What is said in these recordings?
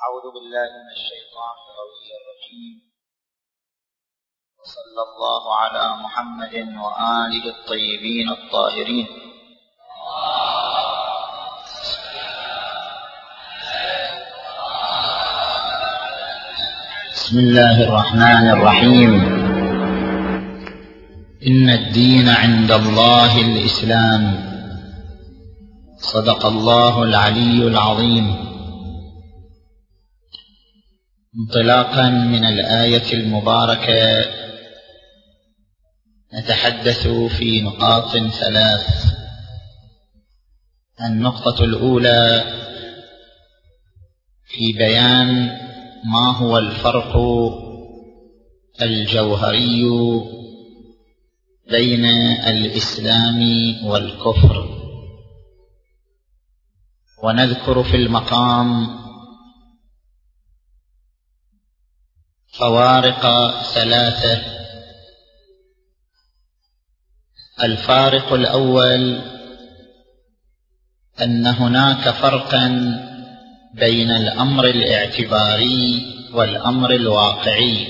أعوذ بالله من الشيطان الرجيم. وصلى الله على محمد وآله الطيبين الطاهرين. بسم الله الرحمن الرحيم. إن الدين عند الله الإسلام. صدق الله العلي العظيم. انطلاقا من الآية المباركة. نتحدث في نقاط ثلاث. النقطة الأولى في بيان ما هو الفرق الجوهري بين الإسلام والكفر. ونذكر في المقام فوارق ثلاثة. الفارق الأول أن هناك فرقا بين الأمر الاعتباري والأمر الواقعي.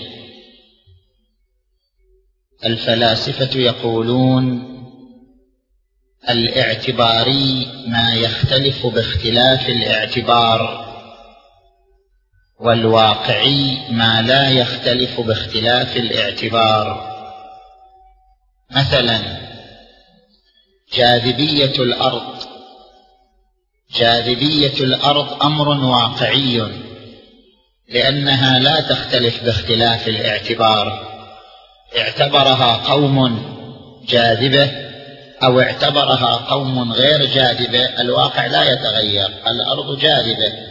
الفلاسفة يقولون الاعتباري ما يختلف باختلاف الاعتبار. والواقعي ما لا يختلف باختلاف الاعتبار. مثلا جاذبية الأرض. جاذبية الأرض أمر واقعي لأنها لا تختلف باختلاف الاعتبار. اعتبرها قوم جاذبة أو اعتبرها قوم غير جاذبة. الواقع لا يتغير الأرض جاذبة.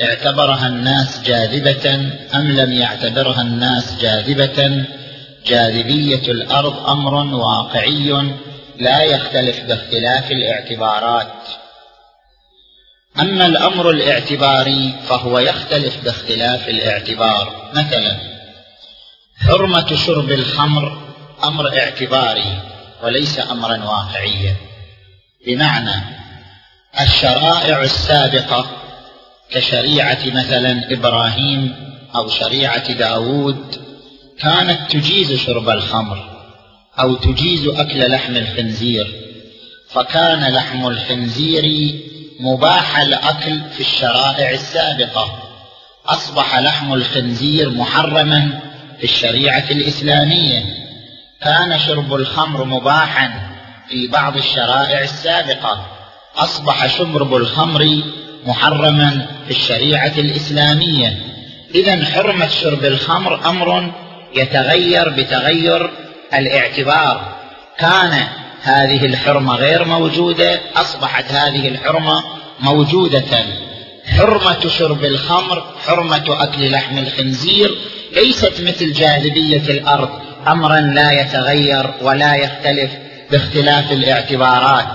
اعتبرها الناس جاذبة أم لم يعتبرها الناس جاذبة؟ جاذبية الأرض أمر واقعي لا يختلف باختلاف الاعتبارات. أما الأمر الاعتباري فهو يختلف باختلاف الاعتبار. مثلا حرمة شرب الخمر أمر اعتباري وليس أمرا واقعيا. بمعنى الشرائع السابقة كشريعة مثلا إبراهيم أو شريعة داود كانت تجيز شرب الخمر أو تجيز أكل لحم الخنزير فكان لحم الخنزير مباح الأكل في الشرائع السابقة. أصبح لحم الخنزير محرما في الشريعة الإسلامية. كان شرب الخمر مباحا في بعض الشرائع السابقة. أصبح شرب الخمر محرما في الشريعة الإسلامية. إذا حرمة شرب الخمر أمر يتغير بتغير الاعتبار. كان هذه الحرمة غير موجودة أصبحت هذه الحرمة موجودة. حرمة شرب الخمر حرمة أكل لحم الخنزير ليست مثل جاذبية الأرض أمرا لا يتغير ولا يختلف باختلاف الاعتبارات.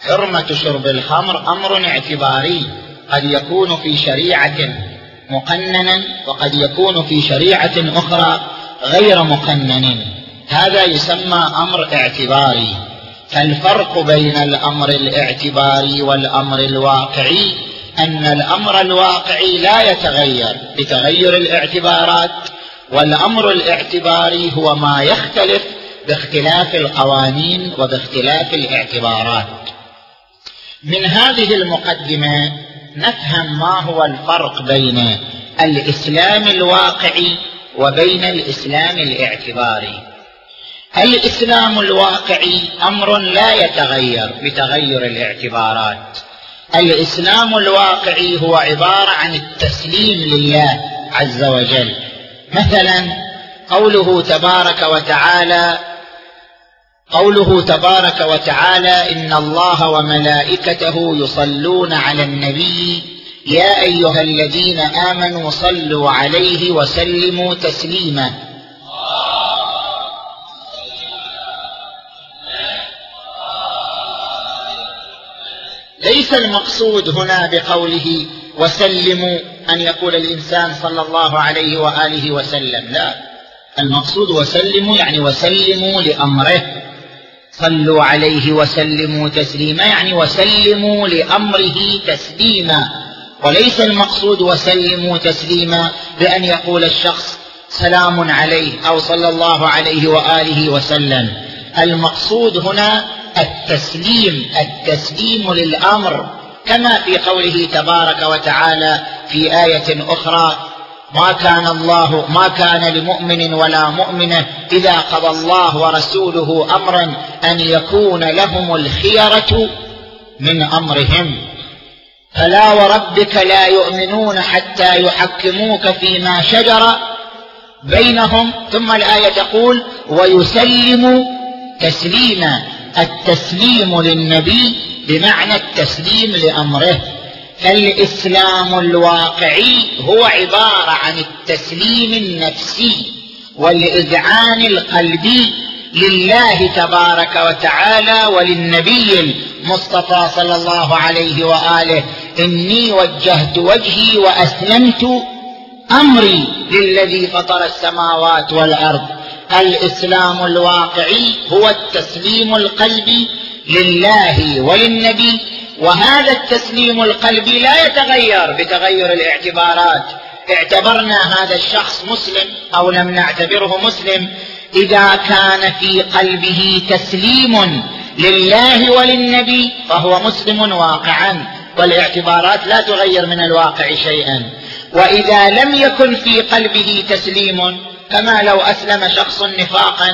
حرمة شرب الخمر أمر اعتباري قد يكون في شريعة مقننا وقد يكون في شريعة أخرى غير مقنن. هذا يسمى أمر اعتباري. فالفرق بين الأمر الاعتباري والأمر الواقعي أن الأمر الواقعي لا يتغير بتغير الاعتبارات والأمر الاعتباري هو ما يختلف باختلاف القوانين وباختلاف الاعتبارات. من هذه المقدمة نفهم ما هو الفرق بين الإسلام الواقعي وبين الإسلام الاعتباري. الإسلام الواقعي أمر لا يتغير بتغير الاعتبارات. الإسلام الواقعي هو عبارة عن التسليم لله عز وجل. مثلا قوله تبارك وتعالى قوله تبارك وتعالى إن الله وملائكته يصلون على النبي يا أيها الذين آمنوا صلوا عليه وسلموا تسليما. ليس المقصود هنا بقوله وسلموا أن يقول الإنسان صلى الله عليه وآله وسلم لا. المقصود وسلموا يعني وسلموا لأمره. صلوا عليه وسلموا تسليما يعني وسلموا لأمره تسليما. وليس المقصود وسلموا تسليما بأن يقول الشخص سلام عليه أو صلى الله عليه وآله وسلم. المقصود هنا التسليم التسليم للأمر كما في قوله تبارك وتعالى في آية أخرى ما كان الله ما كان لمؤمن ولا مؤمنة إذا قضى الله ورسوله أمرا أن يكون لهم الخيرة من أمرهم. فلا وربك لا يؤمنون حتى يحكموك فيما شجر بينهم. ثم الآية تقول ويسلم تسليما التسليم للنبي بمعنى التسليم لأمره. فالاسلام الواقعي هو عبارة عن التسليم النفسي والإذعان القلبي لله تبارك وتعالى وللنبي المصطفى صلى الله عليه وآله. إني وجهت وجهي وأسلمت أمري للذي فطر السماوات والأرض. الإسلام الواقعي هو التسليم القلبي لله وللنبي وهذا التسليم القلبي لا يتغير بتغير الاعتبارات. اعتبرنا هذا الشخص مسلم أو لم نعتبره مسلم. إذا كان في قلبه تسليم لله وللنبي فهو مسلم واقعا والاعتبارات لا تغير من الواقع شيئا. وإذا لم يكن في قلبه تسليم كما لو أسلم شخص نفاقا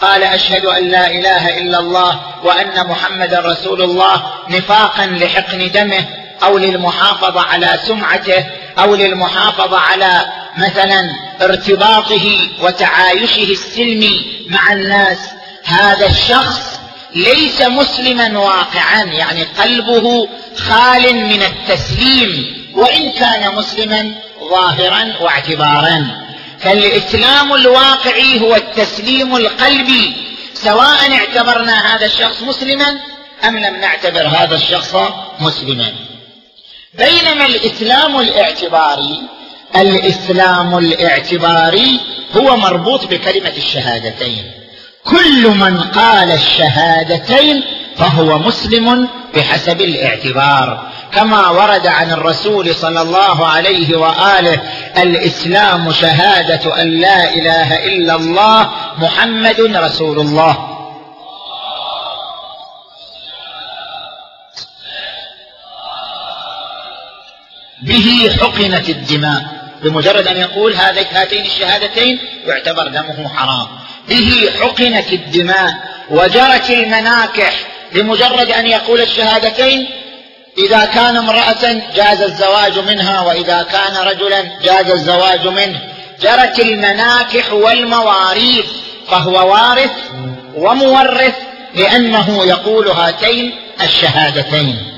قال أشهد أن لا إله إلا الله وأن محمدا رسول الله نفاقا لحقن دمه أو للمحافظة على سمعته أو للمحافظة على مثلا ارتباطه وتعايشه السلمي مع الناس. هذا الشخص ليس مسلما واقعا يعني قلبه خال من التسليم وإن كان مسلما ظاهرا واعتبارا. فالإسلام الواقعي هو التسليم القلبي سواء اعتبرنا هذا الشخص مسلما أم لم نعتبر هذا الشخص مسلما. بينما الإسلام الاعتباري الإسلام الاعتباري هو مربوط بكلمة الشهادتين. كل من قال الشهادتين فهو مسلم بحسب الاعتبار. كما ورد عن الرسول صلى الله عليه وآله الإسلام شهادة أن لا إله إلا الله محمد رسول الله. به حقنت الدماء. بمجرد أن يقول هاتين الشهادتين يعتبر دمه حرام. به حقنت الدماء وجرت المناكح بمجرد أن يقول الشهادتين إذا كان امرأة جاز الزواج منها وإذا كان رجلا جاز الزواج منه. جرت المناكح والمواريث فهو وارث ومورث لأنه يقول هاتين الشهادتين.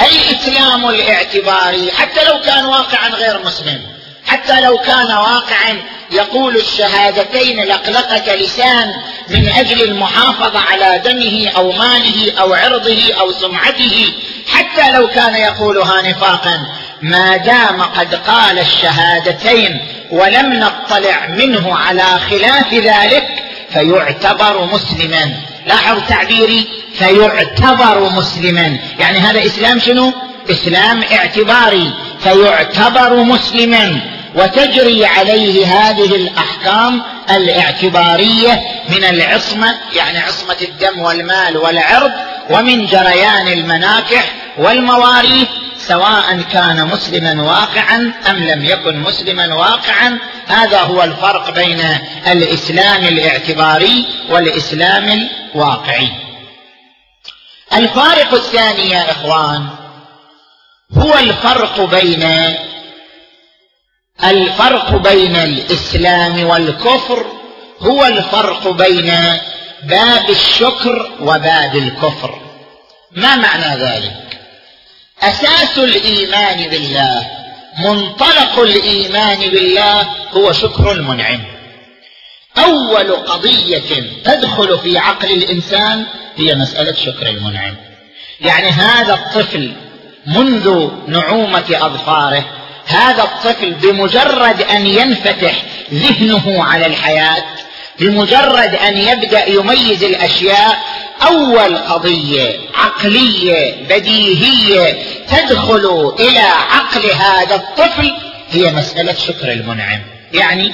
الإسلام الاعتباري حتى لو كان واقعا غير مسلم حتى لو كان واقعا يقول الشهادتين لقلقة لسان من أجل المحافظة على دمه أو ماله أو عرضه أو سمعته حتى لو كان يقولها نفاقا. ما دام قد قال الشهادتين ولم نطلع منه على خلاف ذلك فيعتبر مسلما. لاحظ تعبيري فيعتبر مسلما. يعني هذا إسلام شنو؟ إسلام اعتباري. فيعتبر مسلما. وتجري عليه هذه الأحكام الاعتبارية من العصمة يعني عصمة الدم والمال والعرض ومن جريان المناكح والمواريث سواء كان مسلما واقعا أم لم يكن مسلما واقعا. هذا هو الفرق بين الإسلام الاعتباري والإسلام الواقعي. الفارق الثاني يا إخوان هو الفرق بين الفرق بين الإسلام والكفر هو الفرق بين باب الشكر وباب الكفر. ما معنى ذلك؟ أساس الإيمان بالله منطلق الإيمان بالله هو شكر المنعم أول قضية تدخل في عقل الإنسان هي مسألة شكر المنعم. يعني هذا الطفل منذ نعومة أظفاره هذا الطفل بمجرد أن ينفتح ذهنه على الحياة بمجرد أن يبدأ يميز الأشياء أول قضية عقلية بديهية تدخل إلى عقل هذا الطفل هي مسألة شكر المنعم. يعني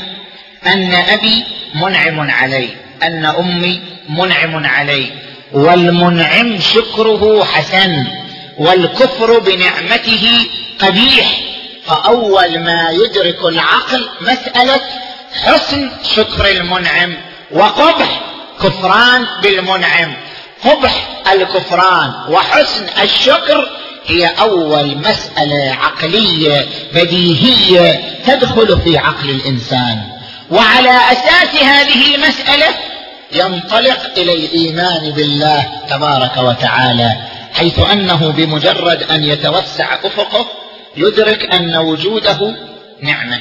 أن أبي منعم علي أن أمي منعم علي والمنعم شكره حسن والكفر بنعمته قبيح. فأول ما يدرك العقل مسألة حسن شكر المنعم وقبح كفران بالمنعم. قبح الكفران وحسن الشكر هي أول مسألة عقلية بديهية تدخل في عقل الإنسان. وعلى أساس هذه المسألة ينطلق إلى الإيمان بالله تبارك وتعالى حيث أنه بمجرد أن يتوسع أفقه يدرك أن وجوده نعمة.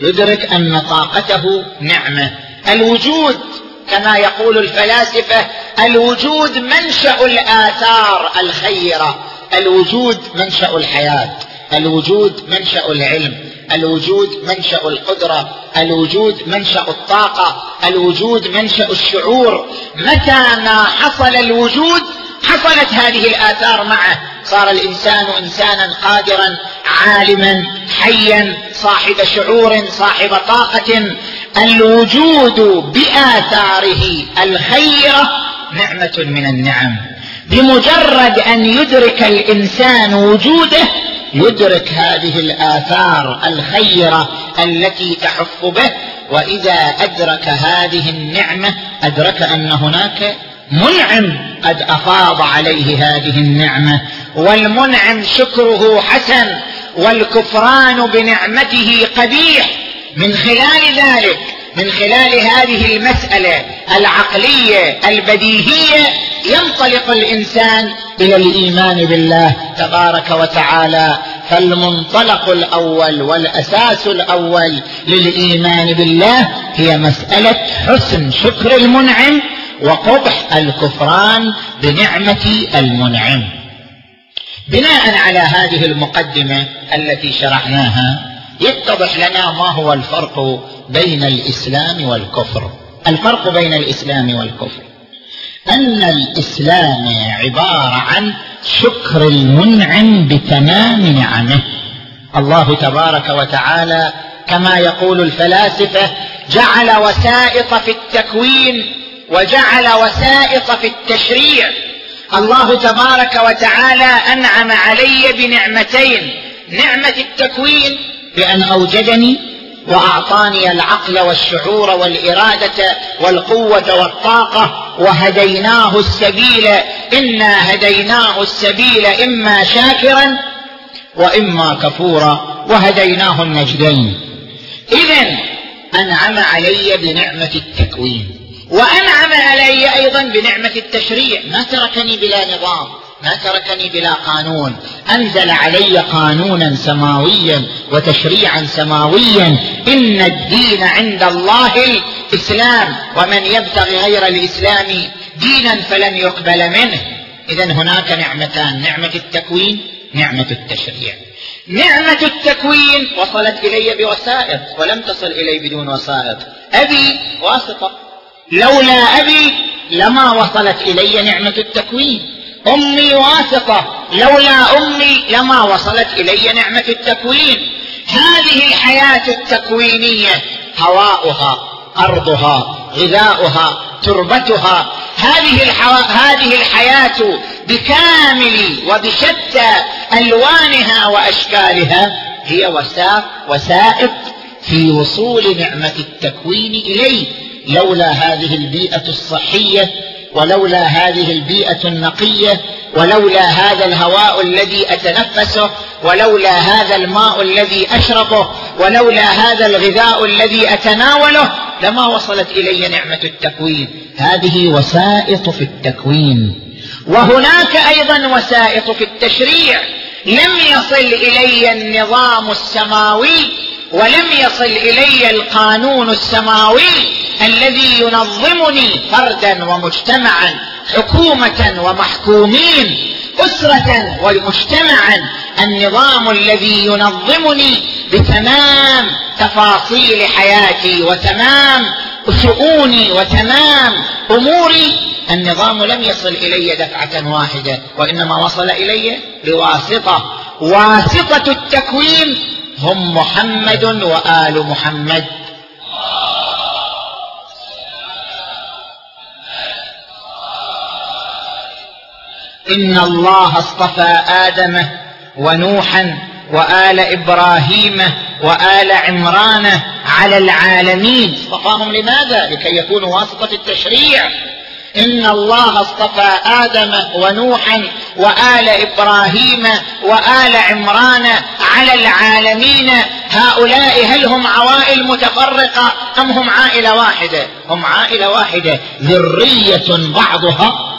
يدرك أن طاقته نعمة. الوجود كما يقول الفلاسفة الوجود منشأ الآثار الخيرة. الوجود منشأ الحياة. الوجود منشأ العلم. الوجود منشأ القدرة. الوجود منشأ الطاقة. الوجود منشأ الشعور. متى ما حصل الوجود حصلت هذه الآثار معه. صار الإنسان إنسانا قادرا عالما حيا صاحب شعور صاحب طاقة. الوجود بآثاره الخيرة نعمة من النعم. بمجرد أن يدرك الإنسان وجوده يدرك هذه الآثار الخيرة التي تحف به. وإذا أدرك هذه النعمة أدرك أن هناك منعم قد أفاض عليه هذه النعمة والمنعم شكره حسن والكفران بنعمته قبيح. من خلال ذلك من خلال هذه المسألة العقلية البديهية ينطلق الإنسان إلى الإيمان بالله تبارك وتعالى. فالمنطلق الأول والأساس الأول للإيمان بالله هي مسألة حسن شكر المنعم وقبح الكفران بنعمة المنعم. بناء على هذه المقدمة التي شرحناها يتضح لنا ما هو الفرق بين الإسلام والكفر. الفرق بين الإسلام والكفر. أن الإسلام عبارة عن شكر المنعم بتمام نعمه. الله تبارك وتعالى كما يقول الفلاسفة جعل وسائط في التكوين وجعل وسائط في التشريع. الله تبارك وتعالى أنعم علي بنعمتين. نعمة التكوين بأن أوجدني وأعطاني العقل والشعور والإرادة والقوة والطاقة وهديناه السبيل. إنا هديناه السبيل إما شاكرا وإما كفورا وهديناه النجدين. اذا أنعم علي بنعمة التكوين. وأنعم علي أيضا بنعمة التشريع. ما تركني بلا نظام ما تركني بلا قانون. أنزل علي قانونا سماويا وتشريعا سماويا. إن الدين عند الله الإسلام. ومن يبتغي غير الإسلام دينا فلن يقبل منه. اذا هناك نعمتان نعمة التكوين نعمة التشريع. نعمة التكوين وصلت إلي بوسائط ولم تصل إلي بدون وسائط. أبي واسطة. لولا أبي لما وصلت إلي نعمة التكوين. أمي واسطه لولا أمي لما وصلت إلي نعمة التكوين. هذه الحياة التكوينية هواؤها أرضها غذاؤها تربتها. هذه. هذه الحياة بكامل وبشتى ألوانها وأشكالها هي وسائط في وصول نعمة التكوين الي لولا هذه البيئة الصحية ولولا هذه البيئة النقية ولولا هذا الهواء الذي أتنفسه ولولا هذا الماء الذي أشربه ولولا هذا الغذاء الذي أتناوله لما وصلت إلي نعمة التكوين. هذه وسائط في التكوين. وهناك أيضا وسائط في التشريع. لم يصل إلي النظام السماوي ولم يصل إلي القانون السماوي الذي ينظمني فردا ومجتمعا حكومة ومحكومين أسرة ومجتمعا. النظام الذي ينظمني بتمام تفاصيل حياتي وتمام شؤوني وتمام أموري. النظام لم يصل إلي دفعة واحدة وإنما وصل إلي بواسطة. واسطة التكوين هم محمد وآل محمد. إن الله اصطفى آدم ونوحا وآل إبراهيم وآل عمران على العالمين. اصطفاهم لماذا؟ لكي يكونوا واسطة التشريع. إن الله اصطفى آدم ونوحا وآل إبراهيم وآل عمران على العالمين. هؤلاء هل هم عوائل متفرقة أم هم عائلة واحدة؟ هم عائلة واحدة. ذرية بعضها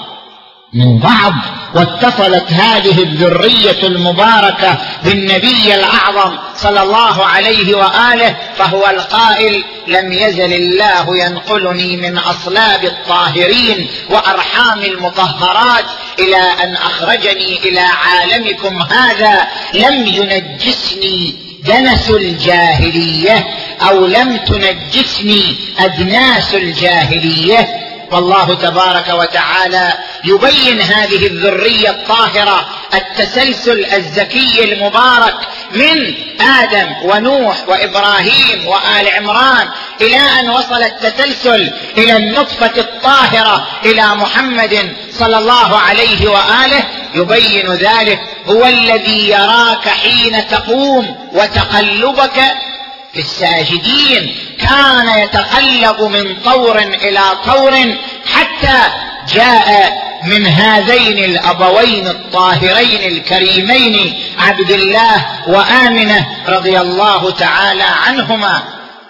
من بعض واتصلت هذه الذرية المباركة بالنبي الأعظم صلى الله عليه وآله فهو القائل لم يزل الله ينقلني من أصلاب الطاهرين وأرحام المطهرات إلى أن أخرجني إلى عالمكم هذا لم ينجسني دنس الجاهلية أو لم تنجسني ادناس الجاهلية. والله تبارك وتعالى يبين هذه الذرية الطاهرة التسلسل الزكي المبارك من آدم ونوح وإبراهيم وآل عمران إلى أن وصل التسلسل إلى النطفة الطاهرة إلى محمد صلى الله عليه وآله. يبين ذلك هو الذي يراك حين تقوم وتقلبك في الساجدين كان يتقلب من طور إلى طور حتى جاء من هذين الأبوين الطاهرين الكريمين عبد الله وآمنة رضي الله تعالى عنهما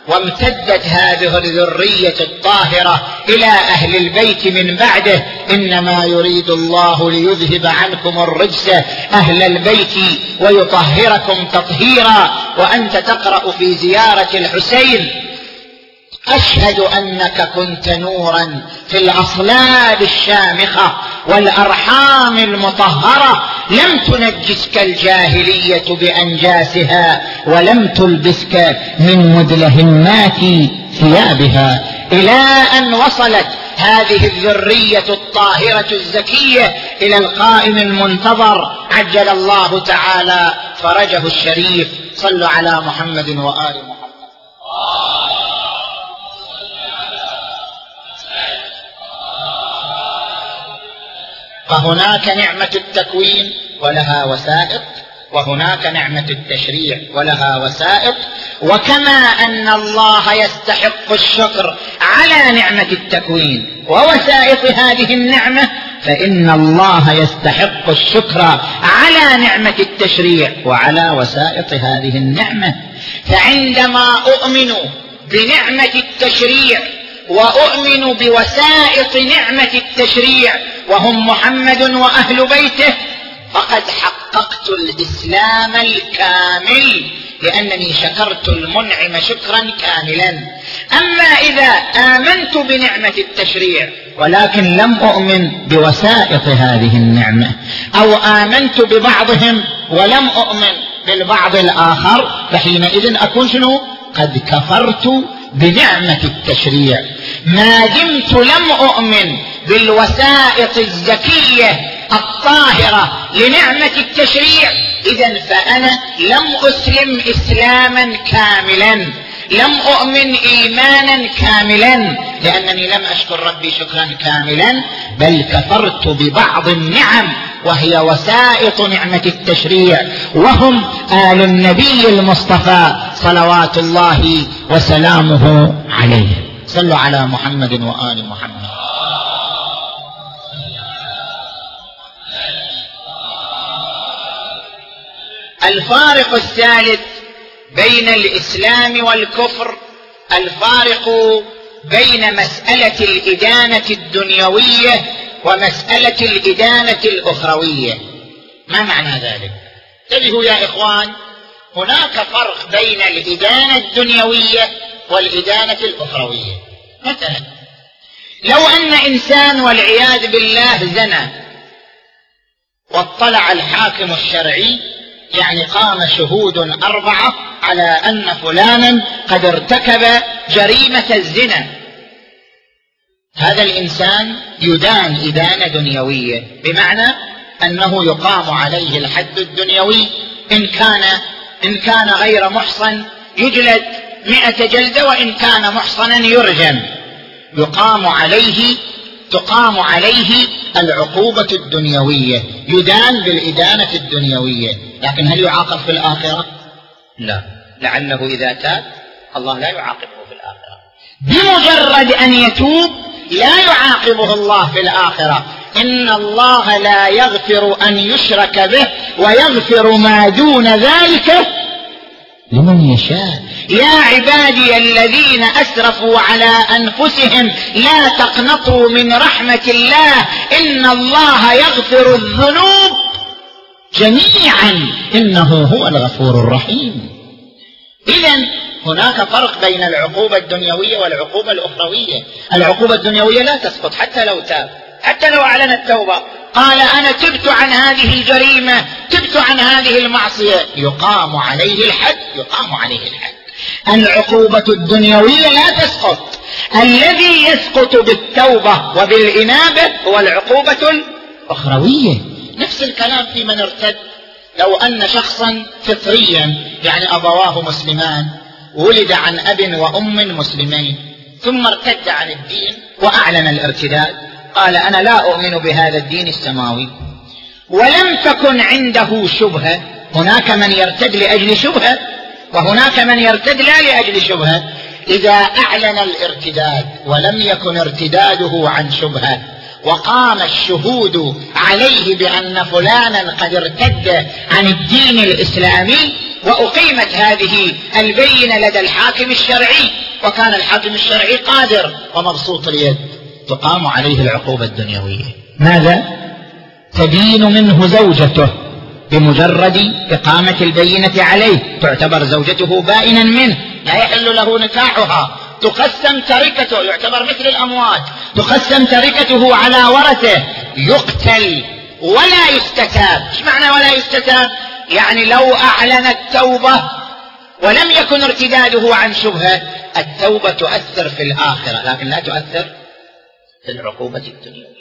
وامتدت هذه الذرية الطاهرة إلى أهل البيت من بعده. إنما يريد الله ليذهب عنكم الرجس أهل البيت ويطهركم تطهيرا. وأنت تقرأ في زيارة الحسين أشهد أنك كنت نورا في الأصلاب الشامخة والأرحام المطهرة. لم تنجسك الجاهلية بأنجاسها ولم تلبسك من مدلهمات ثيابها. إلى أن وصلت هذه الذرية الطاهرة الزكية إلى القائم المنتظر عجل الله تعالى فرجه الشريف. صلوا على محمد وآل محمد. فهناك نعمة التكوين ولها وسائط وهناك نعمة التشريع ولها وسائط وكما أن الله يستحق الشكر على نعمة التكوين ووسائط هذه النعمة فإن الله يستحق الشكر على نعمة التشريع وعلى وسائط هذه النعمة. فعندما أؤمن بنعمة التشريع وأؤمن بوسائط نعمة التشريع وهم محمد وأهل بيته. فقد حققت الإسلام الكامل لأنني شكرت المنعم شكرا كاملا. أما إذا آمنت بنعمة التشريع ولكن لم أؤمن بوسائط هذه النعمة أو آمنت ببعضهم ولم أؤمن بالبعض الآخر فحينئذ أكون شنو؟ قد كفرت بنعمة التشريع. ما دمت لم أؤمن بالوسائط الزكية الطاهرة لنعمة التشريع. اذا فأنا لم أسلم إسلاما كاملا. لم أؤمن إيمانا كاملا لأنني لم أشكر ربي شكرا كاملا بل كفرت ببعض النعم وهي وسائط نعمة التشريع وهم آل النبي المصطفى صلوات الله وسلامه عليه. صلوا على محمد وآل محمد. الفارق الثالث بين الإسلام والكفر الفارق بين مسألة الإدانة الدنيوية ومسألة الإدانة الأخروية. ما معنى ذلك؟ انتبهوا يا إخوان هناك فرق بين الإدانة الدنيوية والإدانة الأخروية. مثلا لو أن إنسان والعياذ بالله زنى واطلع الحاكم الشرعي يعني قام شهود أربعة على أن فلانا قد ارتكب جريمة الزنا. هذا الإنسان يدان إدانة دنيوية بمعنى أنه يقام عليه الحد الدنيوي. إن كان إن كان غير محصن يجلد مئة جلدة وإن كان محصنا يرجم. يقام عليه تقام عليه العقوبة الدنيوية يدان بالإدانة الدنيوية. لكن هل يعاقب في الآخرة؟ لا. لعله إذا تاب الله لا يعاقبه في الآخرة. بمجرد أن يتوب لا يعاقبه الله في الآخرة. إن الله لا يغفر أن يشرك به ويغفر ما دون ذلك لمن يشاء. يا عبادي الذين أسرفوا على أنفسهم لا تقنطوا من رحمة الله. إن الله يغفر الذنوب جميعا. إنه هو الغفور الرحيم. اذا هناك فرق بين العقوبة الدنيوية والعقوبة الأخروية. العقوبة الدنيوية لا تسقط حتى لو تاب حتى لو اعلن التوبة. قال أنا تبت عن هذه الجريمة تبت عن هذه المعصية. يقام عليه الحد يقام عليه الحد. العقوبة الدنيوية لا تسقط. الذي يسقط بالتوبة وبالإنابة هو العقوبة الأخروية. نفس الكلام في من ارتد. لو أن شخصا فطريا يعني أبواه مسلمان ولد عن أب وأم مسلمين ثم ارتد عن الدين وأعلن الارتداد قال أنا لا أؤمن بهذا الدين السماوي. ولم تكن عنده شبهة. هناك من يرتد لأجل شبهة وهناك من يرتد لا لأجل شبهة. إذا أعلن الارتداد ولم يكن ارتداده عن شبهة وقام الشهود عليه بأن فلانا قد ارتد عن الدين الإسلامي وأقيمت هذه البينة لدى الحاكم الشرعي. وكان الحاكم الشرعي قادر ومبسوط اليد. تقام عليه العقوبة الدنيوية. ماذا؟ تدين منه زوجته بمجرد إقامة البينة عليه. تعتبر زوجته بائنا منه. لا يحل له نكاحها. تقسم تركته. يعتبر مثل الأموات. تقسم تركته على ورثه. يقتل ولا يستتاب. إيش معنى ولا يستتاب؟ يعني لو أعلن التوبة ولم يكن ارتداده عن شبهة التوبة تؤثر في الآخرة. لكن لا تؤثر العقوبة الدنيوية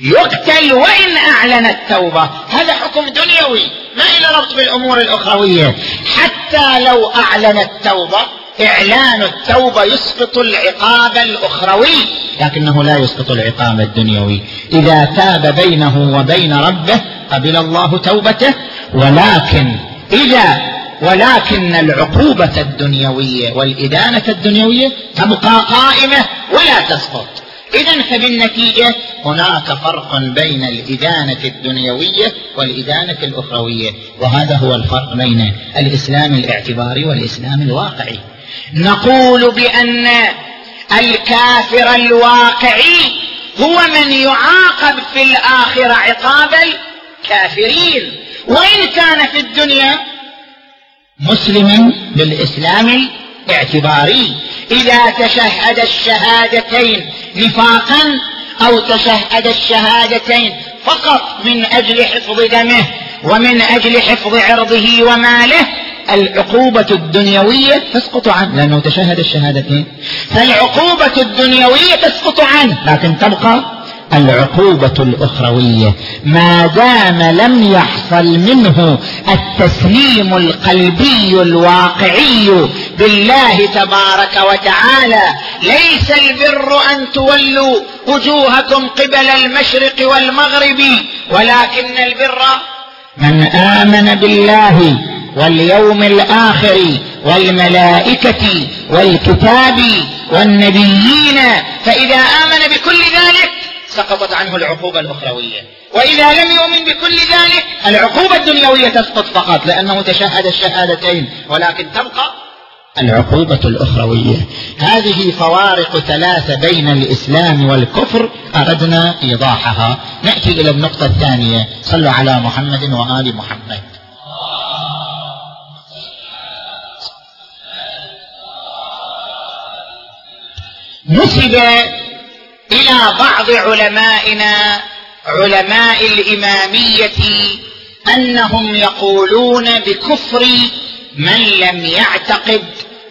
يقتل وإن أعلن التوبة. هذا حكم دنيوي. ما إلى ربط بالأمور الأخروية. حتى لو أعلن التوبة إعلان التوبة يسقط العقاب الأخروي. لكنه لا يسقط العقاب الدنيوي. إذا تاب بينه وبين ربه قبل الله توبته. ولكن إذا ولكن العقوبة الدنيوية والإدانة الدنيوية تبقى قائمة ولا تسقط. إذا فبالنتيجة هناك فرق بين الإدانة الدنيوية والإدانة الأخروية وهذا هو الفرق بين الإسلام الاعتباري والإسلام الواقعي. نقول بأن الكافر الواقعي هو من يعاقب في الآخرة عقاب الكافرين. وإن كان في الدنيا مسلما بالإسلام الاعتباري إذا تشهد الشهادتين نفاقا أو تشهد الشهادتين فقط من أجل حفظ دمه ومن أجل حفظ عرضه وماله العقوبة الدنيوية تسقط عنه. لأنه تشهد الشهادتين. فالعقوبة الدنيوية تسقط عنه لكن تبقى العقوبة الأخروية. ما دام لم يحصل منه التسليم القلبي الواقعي بالله تبارك وتعالى ليس البر أن تولوا وجوهكم قبل المشرق والمغرب ولكن البر من آمن بالله واليوم الآخر والملائكة والكتاب والنبيين فإذا آمن بكل ذلك سقطت عنه العقوبة الأخروية. وإذا لم يؤمن بكل ذلك العقوبة الدنيوية تسقط فقط لأنه تشهد الشهادتين ولكن تبقى العقوبة الأخروية. هذه فوارق ثلاثة بين الإسلام والكفر أردنا إيضاحها. نأتي إلى النقطة الثانية. صلوا على محمد وآل محمد. نسب إلى بعض علمائنا علماء الإمامية أنهم يقولون بكفر من لم يعتقد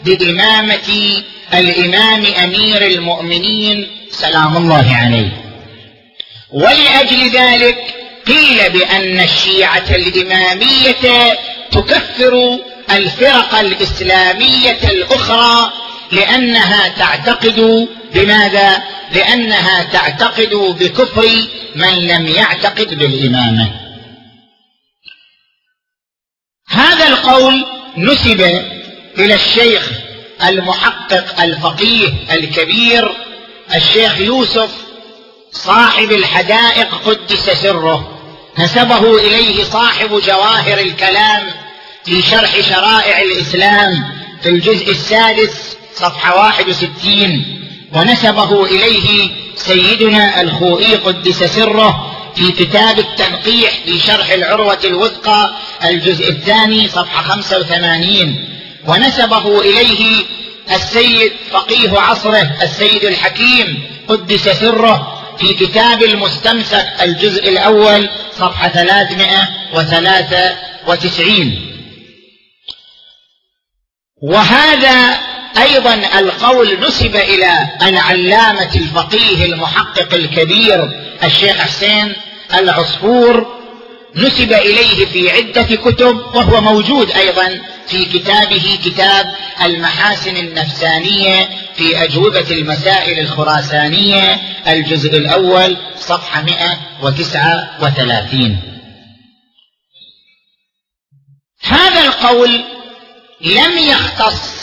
بإمامة الإمام أمير المؤمنين سلام الله عليه ولأجل ذلك قيل بأن الشيعة الإمامية تكفر الفرق الإسلامية الأخرى لأنها تعتقد بماذا؟ لأنها تعتقد بكفر من لم يعتقد بالإمامة. هذا القول نسب إلى الشيخ المحقق الفقيه الكبير الشيخ يوسف صاحب الحدائق قدس سره. نسبه إليه صاحب جواهر الكلام في شرح شرائع الإسلام في الجزء السادس واحد وستين. ونسبه إليه سيدنا الخوئي قدس سره في كتاب التنقيح في شرح العروة الوثقى الجزء الثاني صفحة خمسة وثمانين. ونسبه إليه السيد فقيه عصره السيد الحكيم قدس سره في كتاب المستمسك الجزء الأول صفحة ثلاثمائة وثلاثة وتسعين. وهذا أيضا القول نسب إلى العلامة الفقيه المحقق الكبير الشيخ حسين العصفور نسب إليه في عدة كتب وهو موجود أيضا في كتابه كتاب المحاسن النفسانية في أجوبة المسائل الخراسانية الجزء الأول صفحة 139 هذا القول لم يختص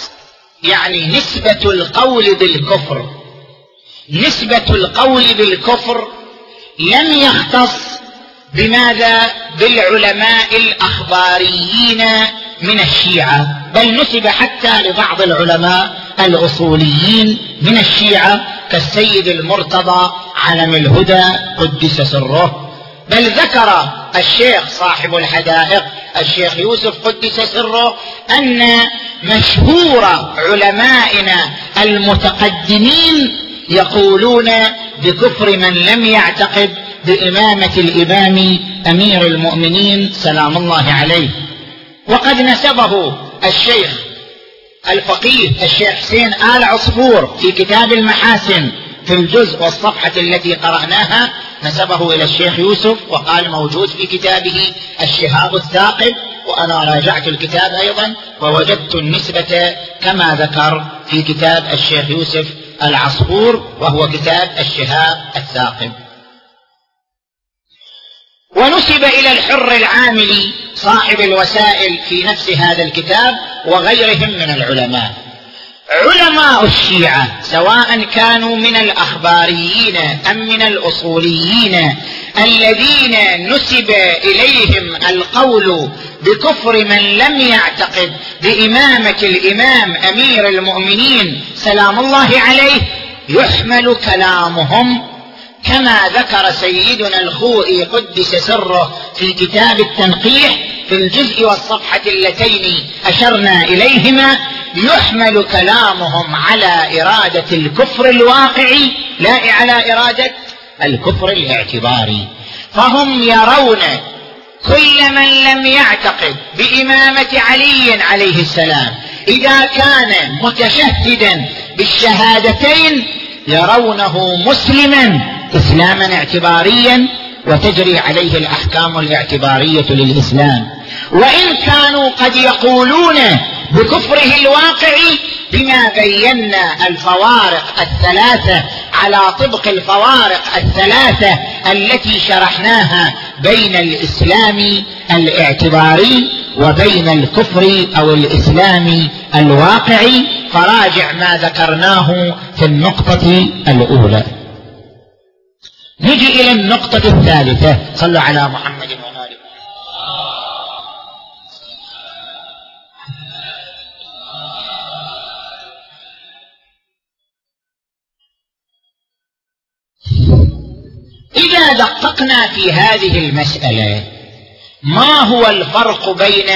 يعني نسبة القول بالكفر. نسبة القول بالكفر لم يختص بماذا؟ بالعلماء الأخباريين من الشيعة. بل نسب حتى لبعض العلماء الأصوليين من الشيعة كالسيد المرتضى علم الهدى قدس سره. بل ذكر الشيخ صاحب الحدائق الشيخ يوسف قدس سره أن مشهور علمائنا المتقدمين يقولون بكفر من لم يعتقد بإمامة الإمام أمير المؤمنين سلام الله عليه. وقد نسبه الشيخ الفقيه الشيخ حسين آل عصفور في كتاب المحاسن في الجزء والصفحة التي قرأناها نسبه إلى الشيخ يوسف وقال موجود في كتابه الشهاب الثاقب وأنا راجعت الكتاب أيضا ووجدت النسبة كما ذكر في كتاب الشيخ يوسف العصفور وهو كتاب الشهاب الثاقب. ونسب إلى الحر العاملي صاحب الوسائل في نفس هذا الكتاب وغيرهم من العلماء. علماء الشيعة سواء كانوا من الأخباريين أم من الأصوليين الذين نسب إليهم القول بكفر من لم يعتقد بإمامة الإمام أمير المؤمنين سلام الله عليه يحمل كلامهم كما ذكر سيدنا الخوئي قدس سره في كتاب التنقيح في الجزء والصفحة اللتين أشرنا إليهما يحمل كلامهم على إرادة الكفر الواقعي لا على إرادة الكفر الاعتباري. فهم يرون كل من لم يعتقد بإمامة علي عليه السلام إذا كان متشهدا بالشهادتين يرونه مسلما اسلاما اعتباريا وتجري عليه الأحكام الاعتبارية للإسلام. وإن كانوا قد يقولون بكفره الواقعي بما بينا الفوارق الثلاثة على طبق الفوارق الثلاثة التي شرحناها بين الإسلام الاعتباري وبين الكفر أو الإسلام الواقعي فراجع ما ذكرناه في النقطة الأولى. نجي إلى النقطة الثالثة. صلوا على محمد وآله إذا دققنا في هذه المسألة ما هو الفرق بين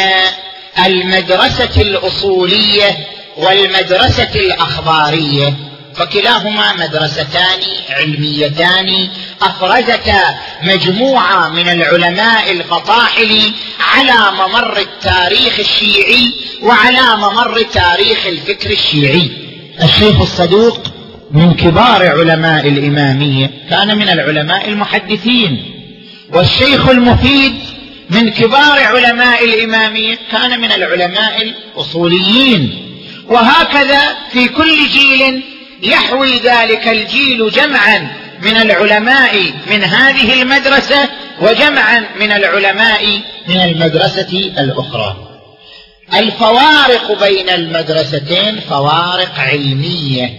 المدرسة الأصولية والمدرسة الأخبارية؟ فكلاهما مدرستان علميتان افرزتا مجموعة من العلماء الفطاحل على ممر التاريخ الشيعي وعلى ممر تاريخ الفكر الشيعي. الشيخ الصدوق من كبار علماء الإمامية كان من العلماء المحدثين. والشيخ المفيد من كبار علماء الإمامية كان من العلماء الأصوليين. وهكذا في كل جيل يحوي ذلك الجيل جمعا. من العلماء من هذه المدرسة وجمعا من العلماء من المدرسة الأخرى. الفوارق بين المدرستين فوارق علمية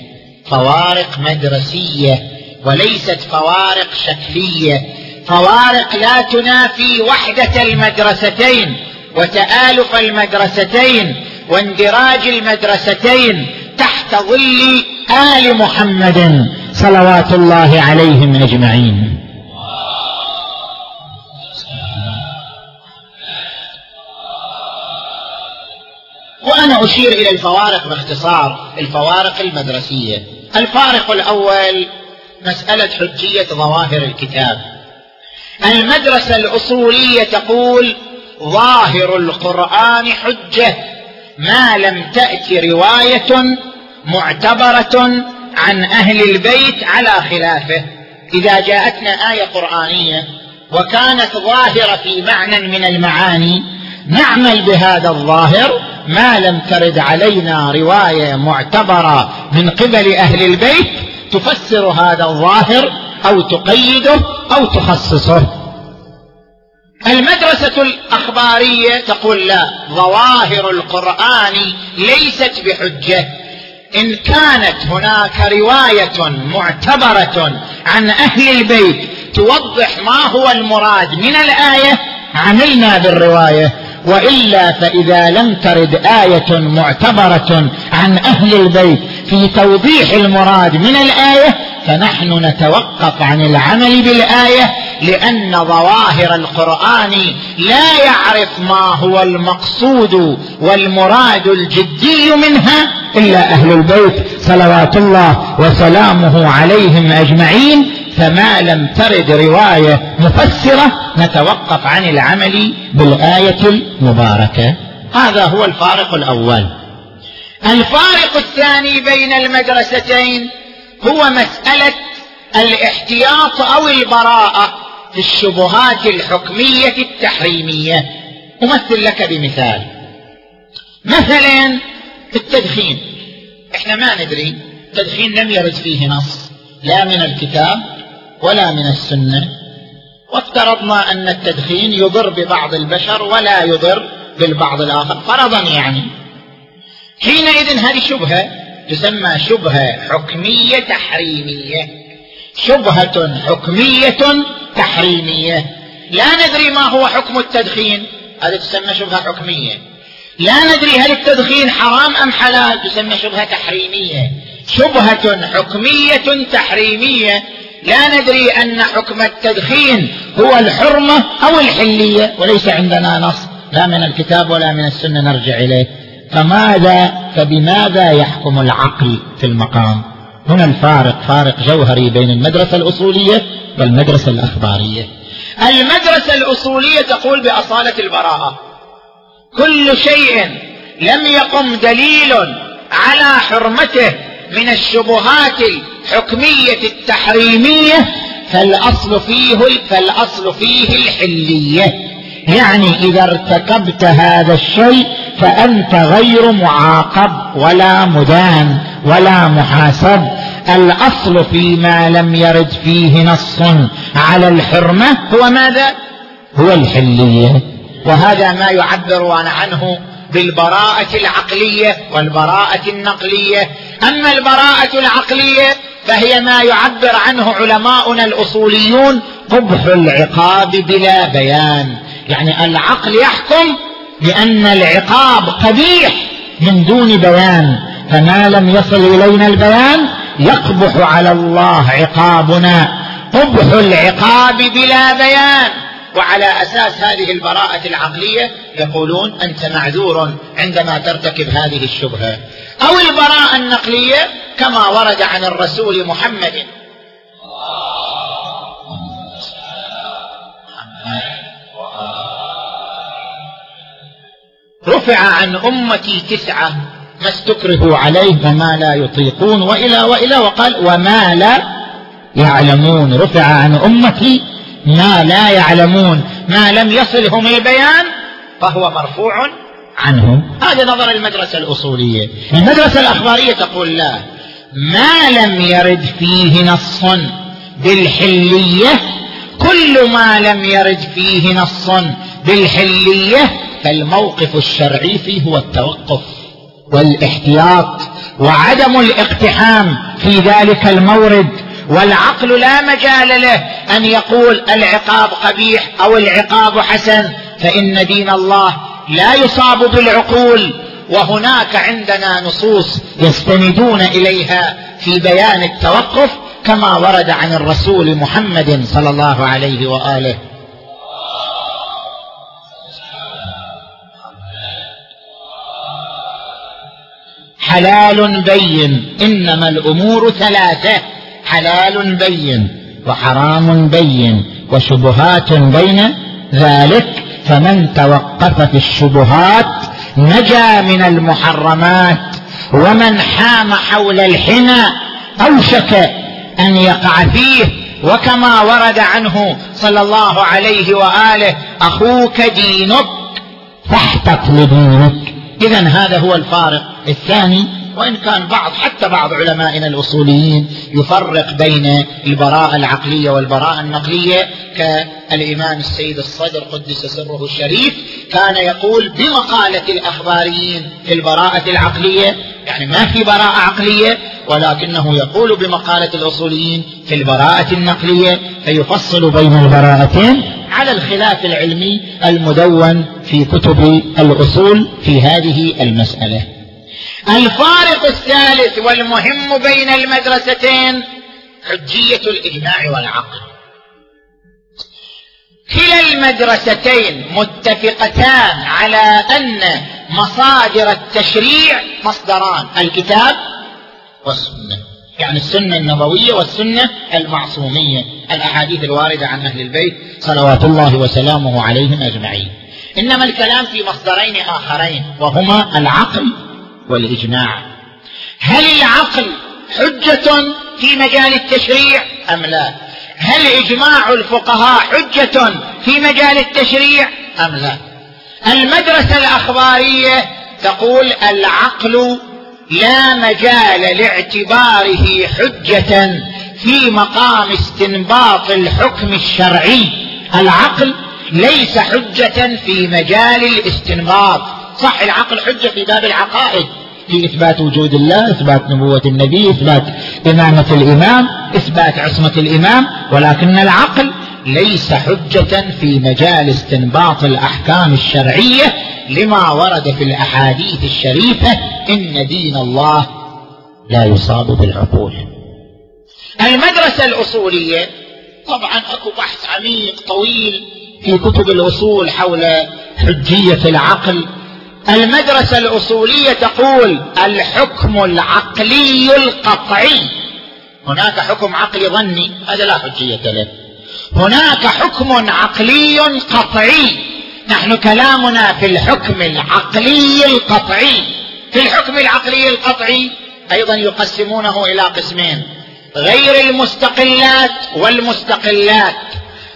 فوارق مدرسية وليست فوارق شكلية. فوارق لا تنافي وحدة المدرستين وتآلف المدرستين واندراج المدرستين تحت ظل آل محمد صلوات الله عليهم أجمعين. وأنا أشير إلى الفوارق باختصار الفوارق المدرسية. الفارق الأول مسألة حجية ظواهر الكتاب. المدرسة الأصولية تقول ظاهر القرآن حجة. ما لم تأت رواية معتبرة عن أهل البيت على خلافه. إذا جاءتنا آية قرآنية وكانت ظاهرة في معنى من المعاني نعمل بهذا الظاهر ما لم ترد علينا رواية معتبرة من قبل أهل البيت تفسر هذا الظاهر أو تقيده أو تخصصه. المدرسة الأخبارية تقول لا ظواهر القرآن ليست بحجة. إن كانت هناك رواية معتبرة عن أهل البيت توضح ما هو المراد من الآية عملنا بالرواية. وإلا فإذا لم ترد آية معتبرة عن أهل البيت في توضيح المراد من الآية فنحن نتوقف عن العمل بالآية لأن ظواهر القرآن لا يعرف ما هو المقصود والمراد الجدي منها إلا أهل البيت صلوات الله وسلامه عليهم أجمعين فما لم ترد رواية مفسرة نتوقف عن العمل بالآية المباركة. هذا هو الفارق الأول. الفارق الثاني بين المدرستين هو مسألة الاحتياط أو البراءة في الشبهات الحكمية التحريمية. أمثل لك بمثال. مثلا التدخين. إحنا ما ندري التدخين لم يرد فيه نص لا من الكتاب ولا من السنة. وافترضنا أن التدخين يضر ببعض البشر ولا يضر بالبعض الآخر فرضا يعني. حينئذ هذه شبهة تسمى شبهة حكمية تحريمية. شبهة حكمية تحريمية. لا ندري ما هو حكم التدخين. هذه تسمى شبهة حكمية. لا ندري هل التدخين حرام أم حلال. تسمى شبهة تحريمية. شبهة حكمية تحريمية. لا ندري أن حكم التدخين هو الحرمة أو الحلية. وليس عندنا نص. لا من الكتاب ولا من السنة. نرجع إليه. فماذا فبماذا يحكم العقل في المقام؟ هنا الفارق فارق جوهري بين المدرسة الأصولية والمدرسة الأخبارية. المدرسة الأصولية تقول بأصالة البراءة كل شيء لم يقم دليل على حرمته من الشبهات الحكمية التحريمية فالأصل فيه فالأصل فيه الحلية. يعني إذا ارتكبت هذا الشيء فأنت غير معاقب ولا مدان ولا محاسب. الأصل فيما لم يرد فيه نص على الحرمة هو ماذا؟ هو الحلية. وهذا ما يعبر عنه بالبراءة العقلية والبراءة النقلية. أما البراءة العقلية فهي ما يعبر عنه علماؤنا الأصوليون قبح العقاب بلا بيان. يعني العقل يحكم بأن العقاب قبيح من دون بيان فما لم يصل إلينا البيان يقبح على الله عقابنا. قبح العقاب بلا بيان. وعلى أساس هذه البراءة العقلية يقولون أنت معذور عندما ترتكب هذه الشبهة. أو البراءة النقلية كما ورد عن الرسول محمد. رفع عن أمتي تسعة ما استكرهوا عليه وما لا يطيقون وإلى وإلى وقال وما لا يعلمون. رفع عن أمتي ما لا يعلمون ما لم يصلهم البيان فهو مرفوع عنهم. هذا نظر المدرسة الأصولية. المدرسة الأخبارية تقول لا ما لم يرد فيه نص بالحلية كل ما لم يرد فيه نص بالحلية فالموقف الشرعي فيه هو التوقف. والاحتياط وعدم الاقتحام في ذلك المورد والعقل لا مجال له أن يقول العقاب قبيح أو العقاب حسن فإن دين الله لا يصاب بالعقول. وهناك عندنا نصوص يستندون إليها في بيان التوقف كما ورد عن الرسول محمد صلى الله عليه وآله. حلال بين. إنما الأمور ثلاثة. حلال بين وحرام بين وشبهات بين ذلك. فمن توقف في الشبهات نجا من المحرمات. ومن حام حول الحمى أوشك أن يقع فيه. وكما ورد عنه صلى الله عليه وآله أخوك دينك فاحتط لدينك اذا هذا هو الفارق الثاني وإن كان بعض حتى بعض علمائنا الأصوليين يفرق بين البراءة العقلية والبراءة النقلية. كالإمام السيد الصدر قدس سره الشريف كان يقول بمقاله الأخباريين في البراءة العقلية يعني ما في براءة عقلية ولكنه يقول بمقالة الأصوليين في البراءة النقلية فيفصل بين البراءتين على الخلاف العلمي المدون في كتب الأصول في هذه المسألة. الفارق الثالث والمهم بين المدرستين حجية الإجماع والعقل. كلا المدرستين متفقتان على أن مصادر التشريع مصدران الكتاب والسنة. يعني السنة النبوية والسنة المعصومية الأحاديث الواردة عن أهل البيت صلوات الله وسلامه عليهم أجمعين. إنما الكلام في مصدرين آخرين وهما العقل والإجماع. هل العقل حجة في مجال التشريع أم لا؟ هل إجماع الفقهاء حجة في مجال التشريع أم لا؟ المدرسة الأخبارية تقول العقل لا مجال لاعتباره حجة في مقام استنباط الحكم الشرعي. العقل ليس حجة في مجال الاستنباط. صح العقل حجة في باب العقائد. في اثبات وجود الله إثبات نبوة النبي إثبات إمامة الإمام إثبات عصمة الإمام ولكن العقل ليس حجة في مجال استنباط الأحكام الشرعية لما ورد في الأحاديث الشريفة إن دين الله لا يصاب بالعقول. المدرسة الأصولية طبعا أكو بحث عميق طويل في كتب الأصول حول حجية العقل. المدرسة الأصولية تقول الحكم العقلي القطعي. هناك حكم عقلي ظني هذا لا حجية له. هناك حكم عقلي قطعي. نحن كلامنا في الحكم العقلي القطعي. في الحكم العقلي القطعي أيضا يقسمونه إلى قسمين. غير المستقلات والمستقلات.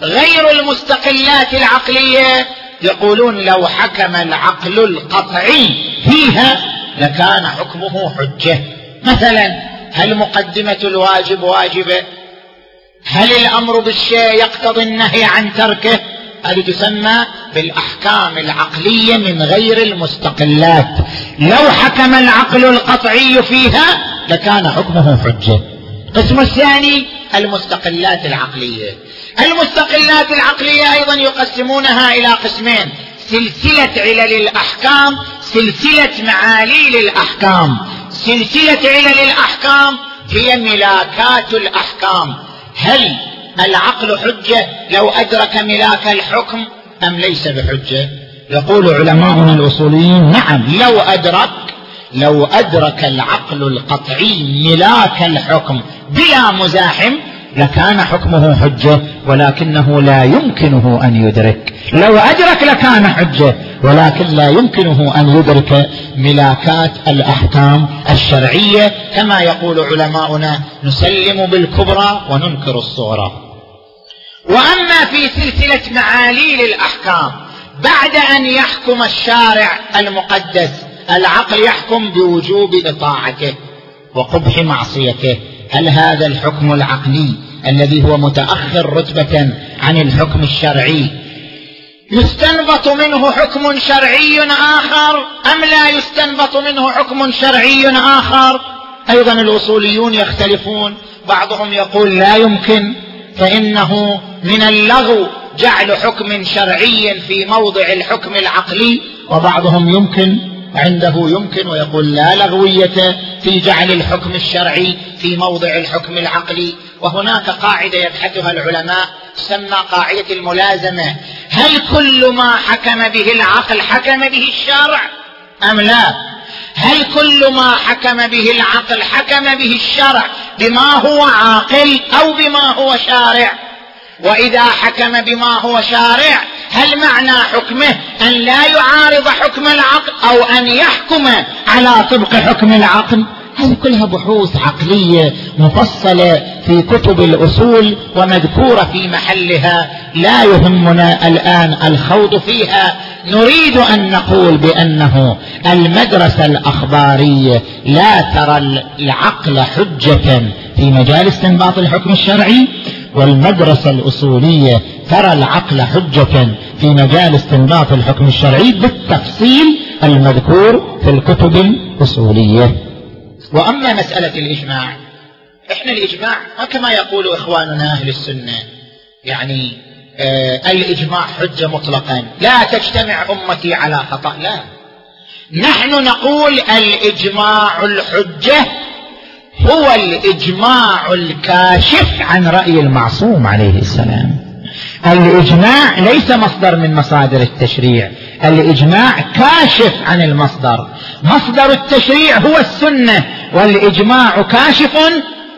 غير المستقلات العقلية يقولون لو حكم العقل القطعي فيها لكان حكمه حجة. مثلا هل مقدمة الواجب واجبة؟ هل الأمر بالشيء يقتضي النهي عن تركه؟ هذه تسمى بالأحكام العقلية من غير المستقلات. لو حكم العقل القطعي فيها لكان حكمه حجة. القسم الثاني المستقلات العقلية. المستقلات العقلية أيضا يقسمونها إلى قسمين. سلسلة علل الأحكام سلسلة معاليل الأحكام. سلسلة علل الأحكام هي ملاكات الأحكام. هل العقل حجة لو أدرك ملاك الحكم أم ليس بحجة؟ يقول علماؤنا الأصوليين نعم. لو أدرك لو أدرك العقل القطعي ملاك الحكم بلا مزاحم لكان حكمه حجة ولكنه لا يمكنه أن يدرك. لو أدرك لكان حجة ولكن لا يمكنه أن يدرك ملاكات الأحكام الشرعية. كما يقول علماؤنا نسلم بالكبرى وننكر الصغرى. وأما في سلسلة معاليل الأحكام بعد أن يحكم الشارع المقدس العقل يحكم بوجوب إطاعته وقبح معصيته. هل هذا الحكم العقلي الذي هو متأخر رتبة عن الحكم الشرعي. يستنبط منه حكم شرعي آخر أم لا يستنبط منه حكم شرعي آخر؟ أيضا الأصوليون يختلفون. بعضهم يقول لا يمكن فإنه من اللغو جعل حكم شرعي في موضع الحكم العقلي وبعضهم يمكن. عنده يمكن ويقول لا لغوية في جعل الحكم الشرعي في موضع الحكم العقلي. وهناك قاعدة يبحثها العلماء تسمى قاعدة الملازمة. هل كل ما حكم به العقل حكم به الشرع أم لا؟ هل كل ما حكم به العقل حكم به الشرع بما هو عاقل أو بما هو شارع؟ وإذا حكم بما هو شارع هل معنى حكمه أن لا يعارض حكم العقل أو أن يحكم على طبق حكم العقل؟ هذه كلها بحوث عقلية مفصلة في كتب الأصول ومذكورة في محلها. لا يهمنا الآن الخوض فيها. نريد أن نقول بأنه المدرسة الأخبارية لا ترى العقل حجة في مجال استنباط الحكم الشرعي. والمدرسة الأصولية ترى العقل حجة في مجال استنباط الحكم الشرعي بالتفصيل المذكور في الكتب الأصولية. وأما مسألة الإجماع إحنا الإجماع ما كما يقول إخواننا أهل السنة يعني آه الإجماع حجة مطلقا لا تجتمع أمتي على خطأ لا. نحن نقول الإجماع الحجة هو الإجماع الكاشف عن رأي المعصوم عليه السلام. الإجماع ليس مصدر من مصادر التشريع. الإجماع كاشف عن المصدر. مصدر التشريع هو السنة والإجماع كاشف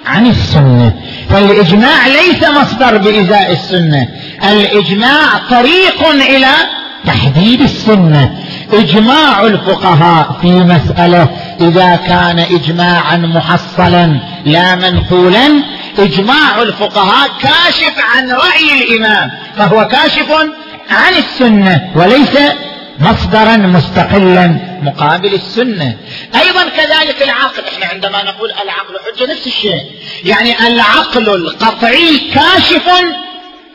عن السنة. فالإجماع ليس مصدر بإزاء السنة. الإجماع طريق إلى تحديد السنة. إجماع الفقهاء في مسألة إذا كان اجماعا محصلا لا منقولا. إجماع الفقهاء كاشف عن رأي الإمام فهو كاشف عن السنة وليس مصدرا مستقلا مقابل السنة. أيضا كذلك العقل إحنا عندما نقول العقل حجة نفس الشيء. يعني العقل القطعي كاشف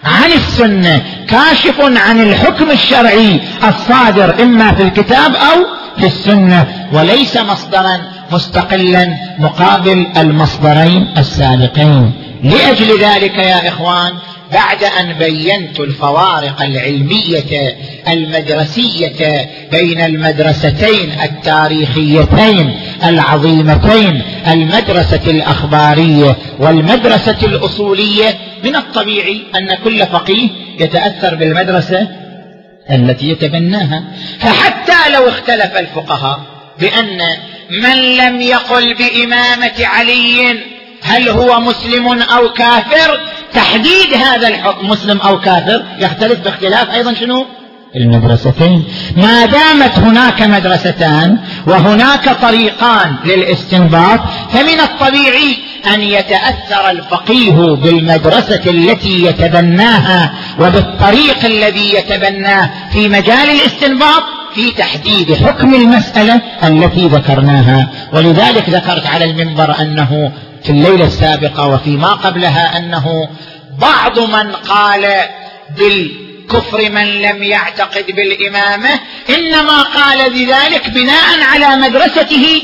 عن السنة كاشف عن الحكم الشرعي الصادر إما في الكتاب أو في السنة وليس مصدرا. مستقلا مقابل المصدرين السابقين. لأجل ذلك يا إخوان بعد أن بينت الفوارق العلمية المدرسية بين المدرستين التاريخيتين العظيمتين المدرسة الأخبارية والمدرسة الأصولية من الطبيعي أن كل فقيه يتأثر بالمدرسة التي يتبناها. فحتى لو اختلف الفقهاء بأن من لم يقل بإمامة علي هل هو مسلم أو كافر؟ تحديد هذا الحكم مسلم أو كافر يختلف باختلاف أيضا شنو؟ المدرستين. ما دامت هناك مدرستان وهناك طريقان للاستنباط فمن الطبيعي أن يتأثر الفقيه بالمدرسة التي يتبناها وبالطريق الذي يتبناه في مجال الاستنباط. في تحديد حكم المسألة التي ذكرناها. ولذلك ذكرت على المنبر أنه في الليلة السابقة وفيما قبلها أنه بعض من قال بالكفر من لم يعتقد بالإمامة إنما قال بذلك بناء على مدرسته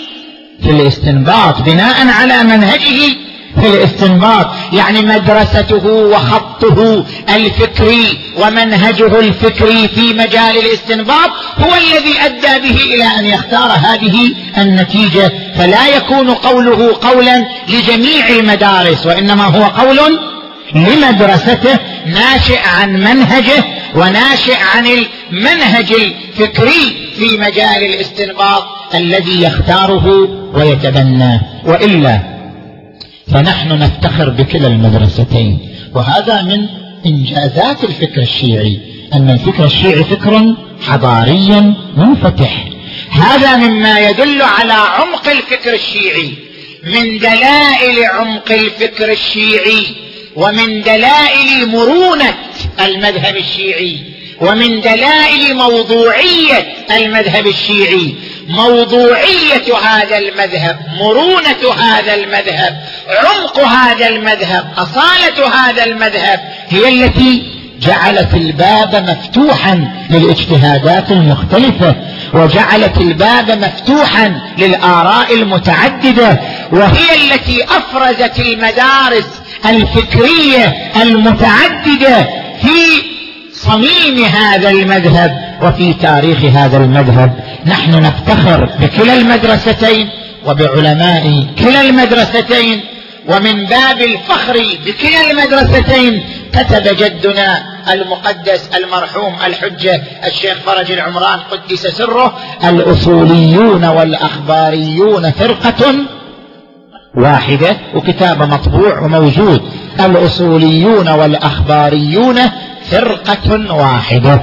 في الاستنباط بناء على منهجه في الاستنباط يعني مدرسته وخطه الفكري ومنهجه الفكري في مجال الاستنباط هو الذي أدى به إلى أن يختار هذه النتيجة. فلا يكون قوله قولا لجميع المدارس وإنما هو قول لمدرسته ناشئ عن منهجه وناشئ عن المنهج الفكري في مجال الاستنباط الذي يختاره ويتبناه. وإلا فنحن نفتخر بكلا المدرستين. وهذا من إنجازات الفكر الشيعي أن الفكر الشيعي فكر حضاري منفتح. هذا مما يدل على عمق الفكر الشيعي من دلائل عمق الفكر الشيعي ومن دلائل مرونة المذهب الشيعي. ومن دلائل موضوعية المذهب الشيعي موضوعية هذا المذهب مرونة هذا المذهب عمق هذا المذهب أصالة هذا المذهب هي التي جعلت الباب مفتوحا للاجتهادات المختلفة وجعلت الباب مفتوحا للآراء المتعددة وهي التي أفرزت المدارس الفكرية المتعددة في صميم هذا المذهب وفي تاريخ هذا المذهب. نحن نفتخر بكلا المدرستين وبعلماء كلا المدرستين ومن باب الفخر بكلا المدرستين كتب جدنا المقدس المرحوم الحجة الشيخ فرج العمران قدس سره الأصوليون والأخباريون فرقة واحدة وكتاب مطبوع وموجود الأصوليون والأخباريون فرقة واحدة.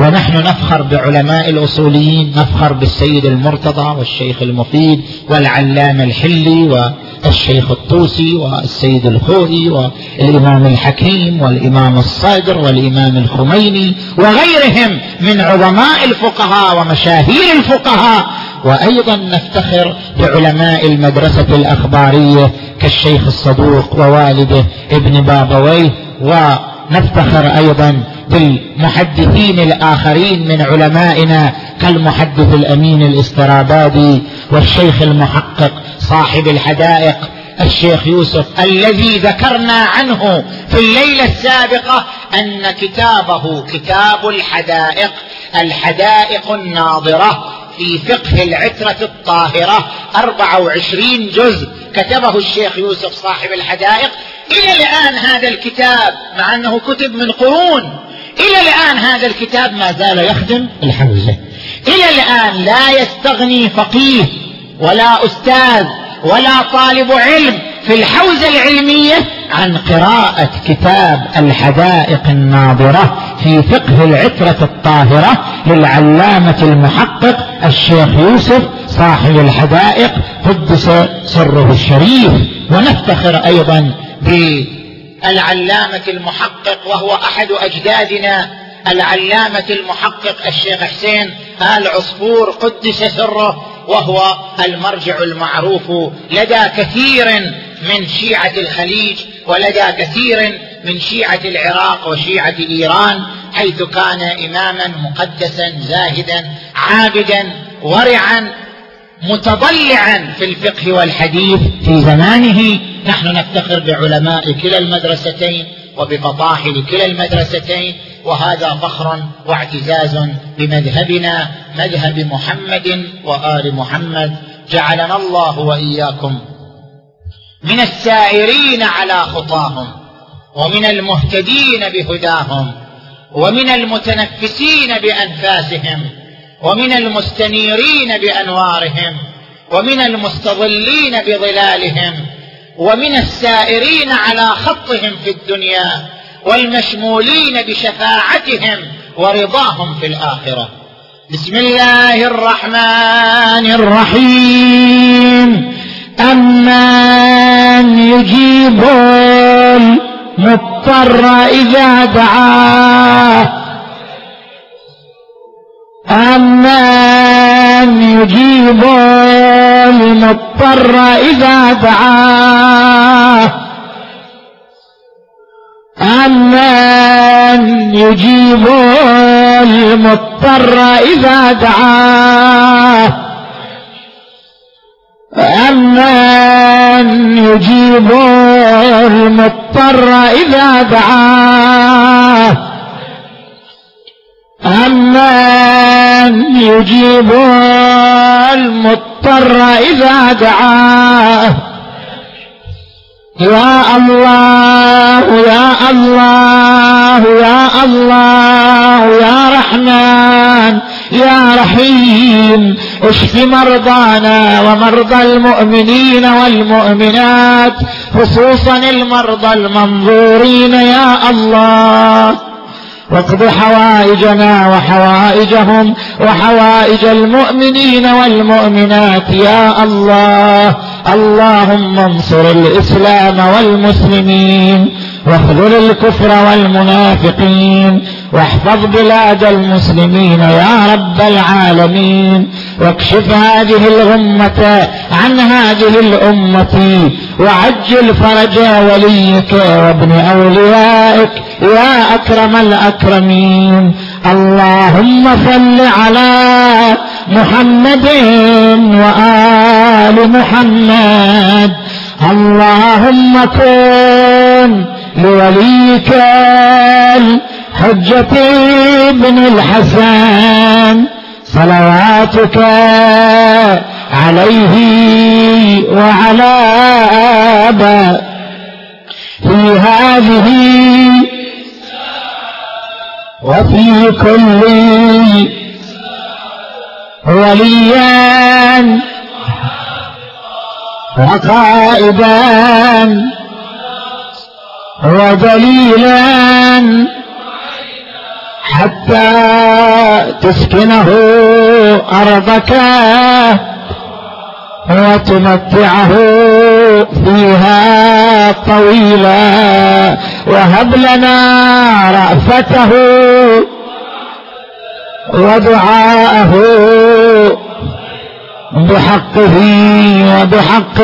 ونحن نفخر بعلماء الأصوليين نفخر بالسيد المرتضى والشيخ المفيد والعلامة الحلي والشيخ الطوسي والسيد الخوئي والإمام الحكيم والإمام الصادر والإمام الخميني وغيرهم من عظماء الفقهاء ومشاهير الفقهاء. وأيضا نفتخر بعلماء المدرسة الأخبارية كالشيخ الصدوق ووالده ابن بابويه ونفتخر أيضا بالمحدثين الآخرين من علمائنا كالمحدث الأمين الإسترابادي والشيخ المحقق صاحب الحدائق الشيخ يوسف الذي ذكرنا عنه في الليلة السابقة أن كتابه كتاب الحدائق الحدائق الناظرة في فقه العترة الطاهرة 24 جزء. كتبه الشيخ يوسف صاحب الحدائق. إلى الآن هذا الكتاب مع أنه كتب من قرون إلى الآن هذا الكتاب ما زال يخدم؟ الحوزة إلى الآن لا يستغني فقيه ولا أستاذ ولا طالب علم في الحوزة العلمية عن قراءة كتاب الحدائق الناظرة في فقه العترة الطاهرة للعلامة المحقق الشيخ يوسف صاحب الحدائق قدس سره الشريف. ونفتخر أيضا بالعلامة المحقق وهو أحد أجدادنا العلامة المحقق الشيخ حسين آل عصفور قدس سره. وهو المرجع المعروف لدى كثير من شيعة الخليج ولدى كثير من شيعة العراق وشيعة إيران حيث كان إماما مقدسا زاهدا عابدا ورعا متضلعا في الفقه والحديث. في زمانه نحن نفتخر بعلماء كلا المدرستين وبفضاحل كلا المدرستين وهذا فخر واعتزاز بمذهبنا مذهب محمد وآل محمد. جعلنا الله وإياكم من السائرين على خطاهم ومن المهتدين بهداهم ومن المتنفسين بأنفاسهم ومن المستنيرين بأنوارهم ومن المستظلين بظلالهم ومن السائرين على خطهم في الدنيا. والمشمولين بشفاعتهم ورضاهم في الآخرة. بسم الله الرحمن الرحيم. أمن يجيب المضطر إذا دعاه. أمن يجيب المضطر إذا دعاه. أمن يجيب المضطر إذا دعاه. أمن يجيب المضطر إذا دعاه. أمن يجيب المضطر إذا دعاه. يا الله يا الله يا الله يا رحمن يا رحيم. اشف مرضانا ومرضى المؤمنين والمؤمنات خصوصا المرضى المنظورين يا الله. واقض حوائجنا وحوائجهم وحوائج المؤمنين والمؤمنات يا الله. اللهم انصر الإسلام والمسلمين واخذل الكفر والمنافقين واحفظ بلاد المسلمين يا رب العالمين. واكشف هذه الغمة عن هذه الأمة وعجل فرج وليك وابن أوليائك يا أكرم الأكرمين. اللهم صل على محمد وآل محمد. اللهم كن لوليك الحجة بن الحسن. صلواتك عليه وعلى آبا في هذه وفي كل وليا وقائدا ودليلا حتى تسكنه أرضك وتمتعه فيها طويلا وهب لنا رأفته ودعاءه بحقه وبحق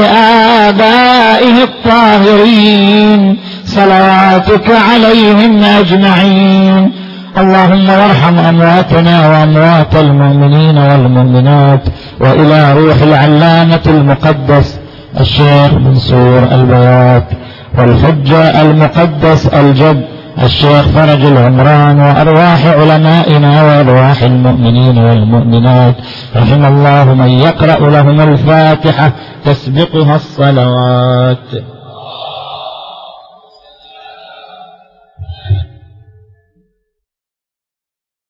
آبائه الطاهرين صلواتك عليهم أجمعين. اللهم وارحم أمواتنا وأموات المؤمنين والمؤمنات وإلى روح العلامة المقدس. الشيخ منصور البيات والحجة المقدس الجد الشيخ فرج العمران وأرواح علمائنا وأرواح المؤمنين والمؤمنات. رحم الله من يقرأ لهم الفاتحة تسبقها الصلوات.